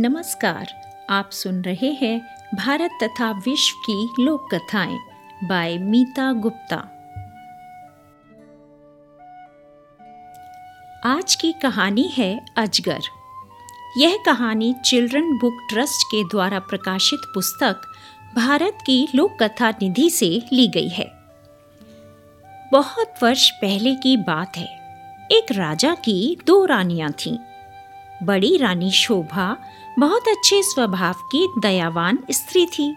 नमस्कार। आप सुन रहे हैं भारत तथा विश्व की लोक कथाएँ बाय मीता गुप्ता। आज की कहानी है अजगर। यह कहानी चिल्ड्रन बुक ट्रस्ट के द्वारा प्रकाशित पुस्तक भारत की लोक कथा निधि से ली गई है। बहुत वर्ष पहले की बात है। एक राजा की दो रानियाँ थीं। बड़ी रानी शोभा बहुत अच्छे स्वभाव की दयावान स्त्री थी।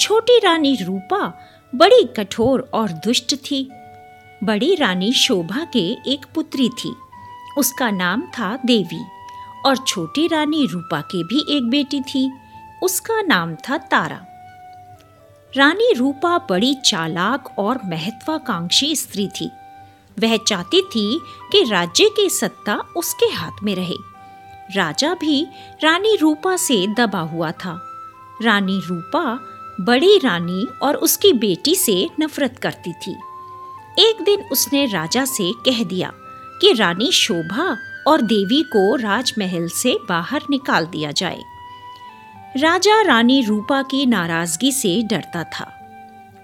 छोटी रानी रूपा बड़ी कठोर और दुष्ट थी। बड़ी रानी शोभा के एक पुत्री थी। उसका नाम था देवी और छोटी रानी रूपा के भी एक बेटी थी। उसका नाम था तारा। रानी रूपा बड़ी चालाक और महत्वाकांक्षी स्त्री थी। वह चाहती थी कि राज्य की सत्ता उसके हाथ में रहे। राजा भी रानी रूपा से दबा हुआ था। रानी रूपा बड़ी रानी और उसकी बेटी से नफरत करती थी। एक दिन उसने राजा से कह दिया कि रानी शोभा और देवी को राजमहल से बाहर निकाल दिया जाए। राजा रानी रूपा की नाराज़गी से डरता था।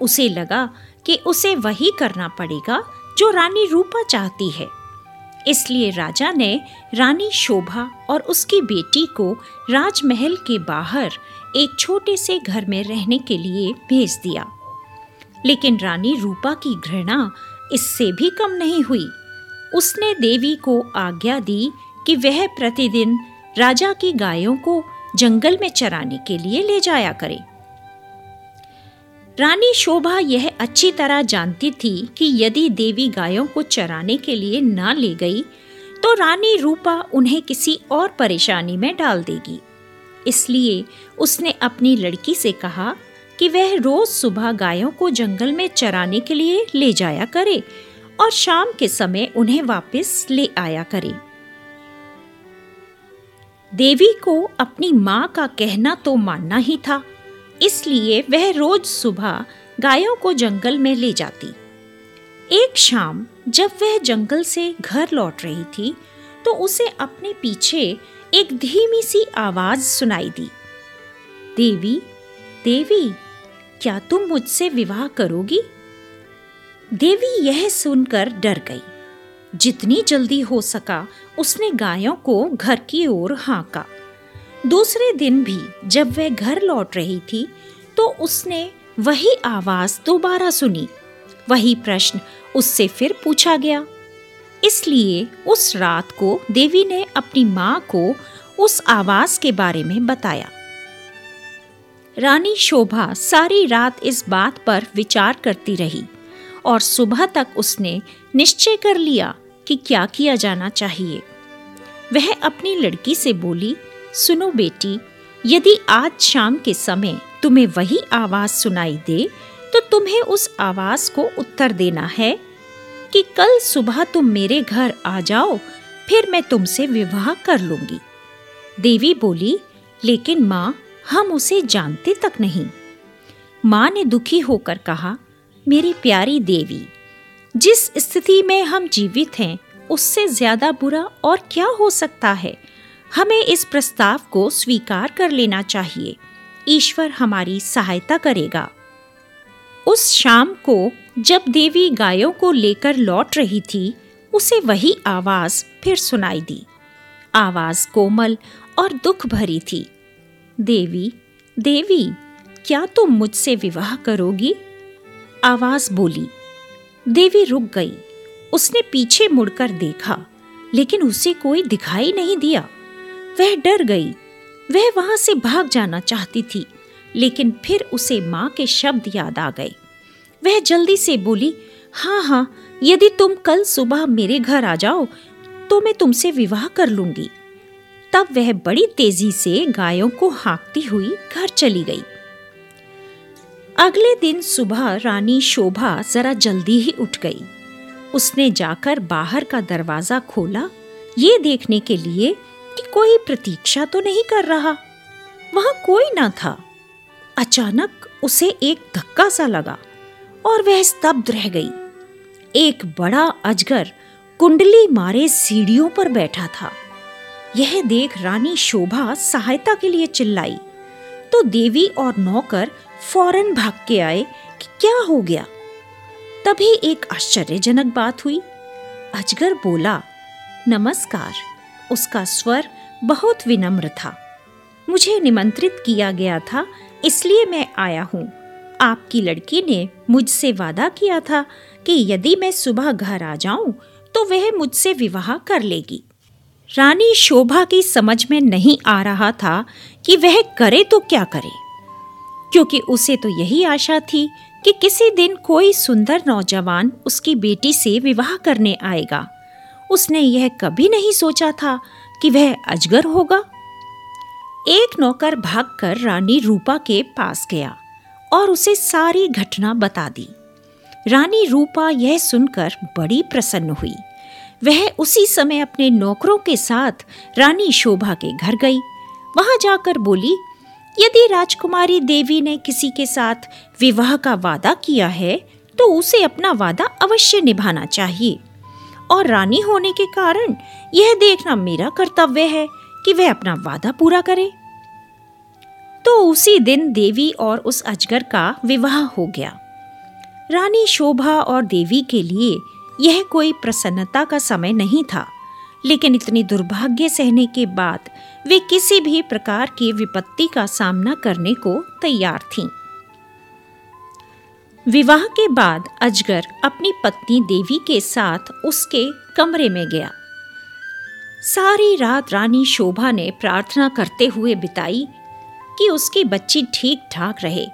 उसे लगा कि उसे वही करना पड़ेगा जो रानी रूपा चाहती है। इसलिए राजा ने रानी शोभा और उसकी बेटी को राजमहल के बाहर एक छोटे से घर में रहने के लिए भेज दिया। लेकिन रानी रूपा की घृणा इससे भी कम नहीं हुई। उसने देवी को आज्ञा दी कि वह प्रतिदिन राजा की गायों को जंगल में चराने के लिए ले जाया करे। रानी शोभा यह अच्छी तरह जानती थी कि यदि देवी गायों को चराने के लिए न ले गई तो रानी रूपा उन्हें किसी और परेशानी में डाल देगी। इसलिए उसने अपनी लड़की से कहा कि वह रोज सुबह गायों को जंगल में चराने के लिए ले जाया करे और शाम के समय उन्हें वापस ले आया करे। देवी को अपनी माँ का कहना तो मानना ही था इसलिए वह रोज सुबह गायों को जंगल में ले जाती। एक शाम जब वह जंगल से घर लौट रही थी तो उसे अपने पीछे एक धीमी सी आवाज़ सुनाई दी। देवी देवी, क्या तुम मुझसे विवाह करोगी? देवी यह सुनकर डर गई। जितनी जल्दी हो सका, उसने गायों को घर की ओर हाँका। दूसरे दिन भी जब वह घर लौट रही थी तो उसने वही आवाज़ दोबारा सुनी। वही प्रश्न उससे फिर पूछा गया। इसलिए उस रात को देवी ने अपनी माँ को उस आवाज़ के बारे में बताया। रानी शोभा सारी रात इस बात पर विचार करती रही और सुबह तक उसने निश्चय कर लिया कि क्या किया जाना चाहिए। वह अपनी लड़की से बोली सुनो बेटी, यदि आज शाम के समय तुम्हें वही आवाज़ सुनाई दे तो तुम्हें उस आवाज़ को उत्तर देना है कि कल सुबह तुम मेरे घर आ जाओ, फिर मैं तुमसे विवाह कर लूँगी। देवी बोली, लेकिन माँ, हम उसे जानते तक नहीं। माँ ने दुखी होकर कहा, मेरी प्यारी देवी, जिस स्थिति में हम जीवित हैं, उससे ज़्यादा बुरा और क्या हो सकता है? हमें इस प्रस्ताव को स्वीकार कर लेना चाहिए। ईश्वर हमारी सहायता करेगा। उस शाम को जब देवी गायों को लेकर लौट रही थी, उसे वही आवाज़ फिर सुनाई दी। आवाज़ कोमल और दुख भरी थी। देवी देवी, क्या तुम मुझसे विवाह करोगी? आवाज़ बोली। देवी रुक गई। उसने पीछे मुड़कर देखा, लेकिन उसे कोई दिखाई नहीं दिया। वह डर गई। वह वहाँ से भाग जाना चाहती थी, लेकिन फिर उसे माँ के शब्द याद आ गए। वह जल्दी से बोली हाँ हाँ यदि तुम कल सुबह मेरे घर आ जाओ तो मैं तुमसे विवाह कर लूँगी। तब वह बड़ी तेज़ी से गायों को हाँकती हुई घर चली गई। अगले दिन सुबह रानी शोभा जरा जल्दी ही उठ गई। उसने जाकर बाहर का दरवाज़ा खोला, ये देखने के लिए कि कोई प्रतीक्षा तो नहीं कर रहा। वहाँ कोई ना था। अचानक उसे एक धक्का सा लगा और वह स्तब्ध रह गई। एक बड़ा अजगर कुंडली मारे सीढ़ियों पर बैठा था। यह देख रानी शोभा सहायता के लिए चिल्लाई। तो देवी और नौकर फ़ौरन भाग के आए कि क्या हो गया। तभी एक आश्चर्यजनक बात हुई। अजगर बोला, नमस्कार उसका स्वर बहुत विनम्र था। मुझे निमंत्रित किया गया था, इसलिए मैं आया हूँ। आपकी लड़की ने मुझसे वादा किया था कि यदि मैं सुबह घर आ जाऊँ तो वह मुझसे विवाह कर लेगी। रानी शोभा की समझ में नहीं आ रहा था कि वह करे तो क्या करे। क्योंकि उसे तो यही आशा थी कि किसी दिन कोई सुंदर नौजवान उसकी बेटी से विवाह करने आएगा। उसने यह कभी नहीं सोचा था कि वह अजगर होगा। एक नौकर भागकर रानी रूपा के पास गया और उसे सारी घटना बता दी। रानी रूपा यह सुनकर बड़ी प्रसन्न हुई। वह उसी समय अपने नौकरों के साथ रानी शोभा के घर गई। वहाँ जाकर बोली, यदि राजकुमारी देवी ने किसी के साथ विवाह का वादा किया है तो उसे अपना वादा अवश्य निभाना चाहिए। और रानी होने के कारण यह देखना मेरा कर्तव्य है कि वह अपना वादा पूरा करे तो उसी दिन देवी और उस अजगर का विवाह हो गया रानी शोभा और देवी के लिए यह कोई प्रसन्नता का समय नहीं था, लेकिन इतनी दुर्भाग्य सहने के बाद वे किसी भी प्रकार की विपत्ति का सामना करने को तैयार थीं। विवाह के बाद अजगर अपनी पत्नी देवी के साथ उसके कमरे में गया। सारी रात रानी शोभा ने प्रार्थना करते हुए बिताई कि उसकी बच्ची ठीक ठाक रहे।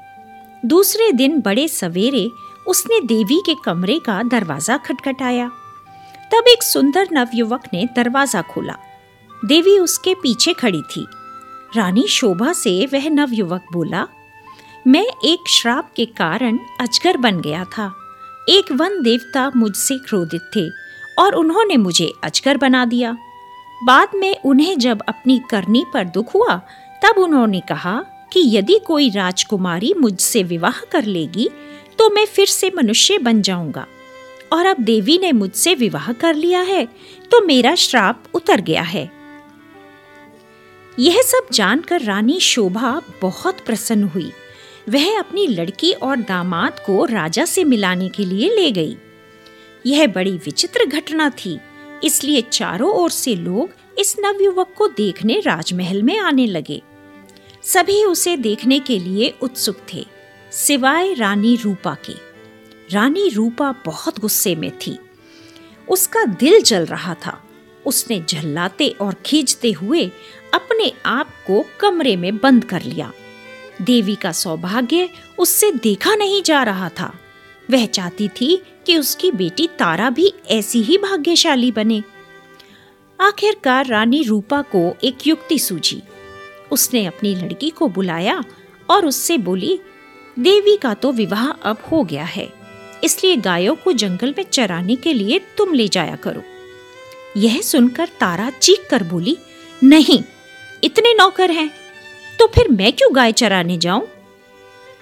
दूसरे दिन बड़े सवेरे उसने देवी के कमरे का दरवाज़ा खटखटाया। तब एक सुंदर नवयुवक ने दरवाज़ा खोला। देवी उसके पीछे खड़ी थी। रानी शोभा से वह नवयुवक बोला मैं एक श्राप के कारण अजगर बन गया था। एक वन देवता मुझसे क्रोधित थे और उन्होंने मुझे अजगर बना दिया। बाद में उन्हें जब अपनी करनी पर दुख हुआ, तब उन्होंने कहा कि यदि कोई राजकुमारी मुझसे विवाह कर लेगी तो मैं फिर से मनुष्य बन जाऊँगा। और अब देवी ने मुझसे विवाह कर लिया है तो मेरा श्राप उतर गया है। यह सब जानकर रानी शोभा बहुत प्रसन्न हुई। वह अपनी लड़की और दामाद को राजा से मिलाने के लिए ले गई। यह बड़ी विचित्र घटना थी, इसलिए चारों ओर से लोग इस नवयुवक को देखने राजमहल में आने लगे। सभी उसे देखने के लिए उत्सुक थे, सिवाय रानी रूपा के। रानी रूपा बहुत गुस्से में थी। उसका दिल जल रहा था। उसने झल्लाते और खींचते हुए अपने आप को कमरे में बंद कर लिया। देवी का सौभाग्य उससे देखा नहीं जा रहा था। वह चाहती थी कि उसकी बेटी तारा भी ऐसी ही भाग्यशाली बने। आखिरकार रानी रूपा को एक युक्ति सूझी। उसने अपनी लड़की को बुलाया और उससे बोली, देवी का तो विवाह अब हो गया है। इसलिए गायों को जंगल में चराने के लिए तुम ले जाया करो। यह सुनकर तारा चीख कर बोली, नहीं, इतने नौकर हैं। तो फिर मैं क्यों गाय चराने जाऊँ?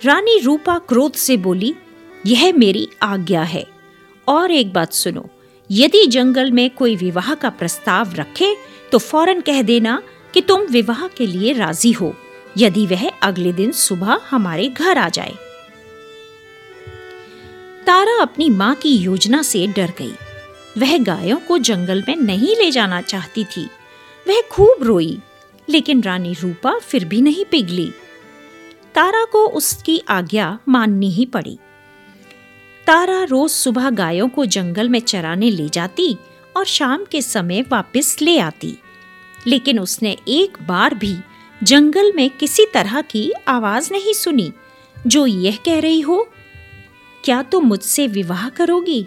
रानी रूपा क्रोध से बोली, यह मेरी आज्ञा है। और एक बात सुनो, यदि जंगल में कोई विवाह का प्रस्ताव रखे तो फ़ौरन कह देना कि तुम विवाह के लिए राज़ी हो, यदि वह अगले दिन सुबह हमारे घर आ जाए। तारा अपनी माँ की योजना से डर गई। वह गायों को जंगल में नहीं ले जाना चाहती थी। वह खूब रोई लेकिन रानी रूपा फिर भी नहीं पिघली। तारा को उसकी आज्ञा माननी ही पड़ी। तारा रोज सुबह गायों को जंगल में चराने ले जाती और शाम के समय वापस ले आती। लेकिन उसने एक बार भी जंगल में किसी तरह की आवाज़ नहीं सुनी, जो यह कह रही हो, क्या तुम तो मुझसे विवाह करोगी?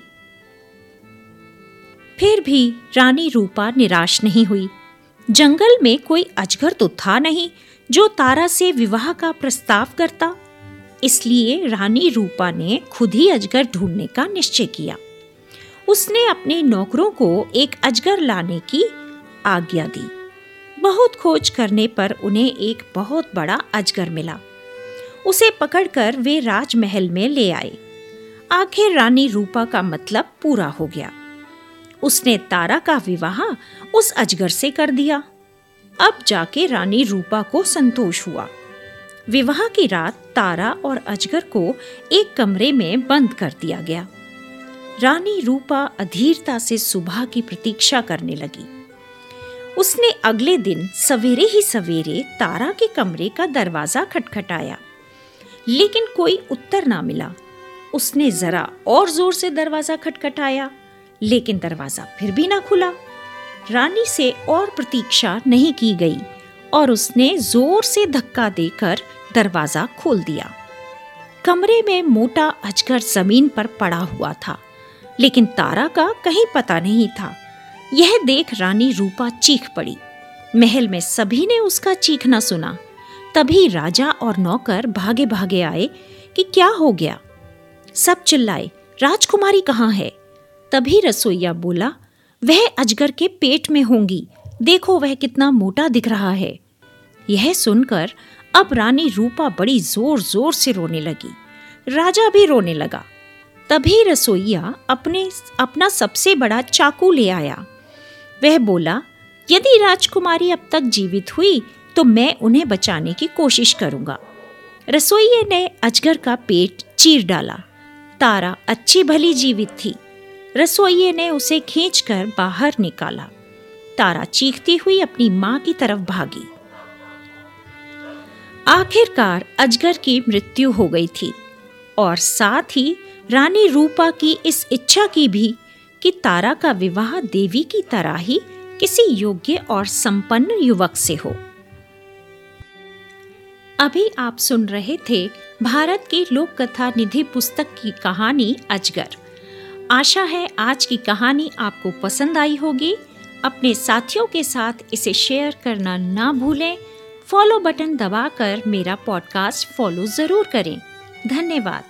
फिर भी रानी रूपा निराश नहीं हुई। जंगल में कोई अजगर तो था नहीं, जो तारा से विवाह का प्रस्ताव करता। इसलिए रानी रूपा ने खुद ही अजगर ढूँढने का निश्चय किया। उसने अपने नौकरों को एक अजगर लाने की आज्ञा दी। बहुत खोज करने पर उन्हें एक बहुत बड़ा अजगर मिला। उसे पकड़कर वे राजमहल में ले आए। आखिर रानी रूपा का मतलब पूरा हो गया। उसने तारा का विवाह उस अजगर से कर दिया। अब जाके रानी रूपा को संतोष हुआ। विवाह की रात तारा और अजगर को एक कमरे में बंद कर दिया गया। रानी रूपा अधीरता से सुबह की प्रतीक्षा करने लगी। उसने अगले दिन सवेरे ही सवेरे तारा के कमरे का दरवाज़ा खटखटाया। लेकिन कोई उत्तर ना मिला। उसने जरा और ज़ोर से दरवाज़ा खटखटाया। लेकिन दरवाज़ा फिर भी ना खुला। रानी से और प्रतीक्षा नहीं की गई और उसने ज़ोर से धक्का देकर दरवाज़ा खोल दिया। कमरे में मोटा अजगर ज़मीन पर पड़ा हुआ था, लेकिन तारा का कहीं पता नहीं था। यह देख रानी रूपा चीख पड़ी। महल में सभी ने उसका चीखना सुना। तभी राजा और नौकर भागे भागे आए कि क्या हो गया? सब चिल्लाए, राजकुमारी कहाँ है? तभी रसोईया बोला, वह अजगर के पेट में होंगी। देखो वह कितना मोटा दिख रहा है। यह सुनकर अब रानी रूपा बड़ी ज़ोर ज़ोर से रोने लगी। राजा भी रोने लगा। तभी रसोईया अपने, अपना सबसे बड़ा चाकू ले आया। वह बोला, यदि राजकुमारी अब तक जीवित हुई तो मैं उन्हें बचाने की कोशिश करूँगा। रसोइये ने अजगर का पेट चीर डाला। तारा अच्छी भली जीवित थी। रसोइये ने उसे खींचकर बाहर निकाला। तारा चीखती हुई अपनी माँ की तरफ़ भागी। आखिरकार अजगर की मृत्यु हो गई थी और साथ ही रानी रूपा की इस इच्छा की भी कि तारा का विवाह देवी की तरह ही किसी योग्य और संपन्न युवक से हो। अभी आप सुन रहे थे भारत की लोक कथा निधि पुस्तक की कहानी अजगर। आशा है आज की कहानी आपको पसंद आई होगी। अपने साथियों के साथ इसे शेयर करना ना भूलें। फॉलो बटन दबाकर मेरा पॉडकास्ट फॉलो ज़रूर करें। धन्यवाद।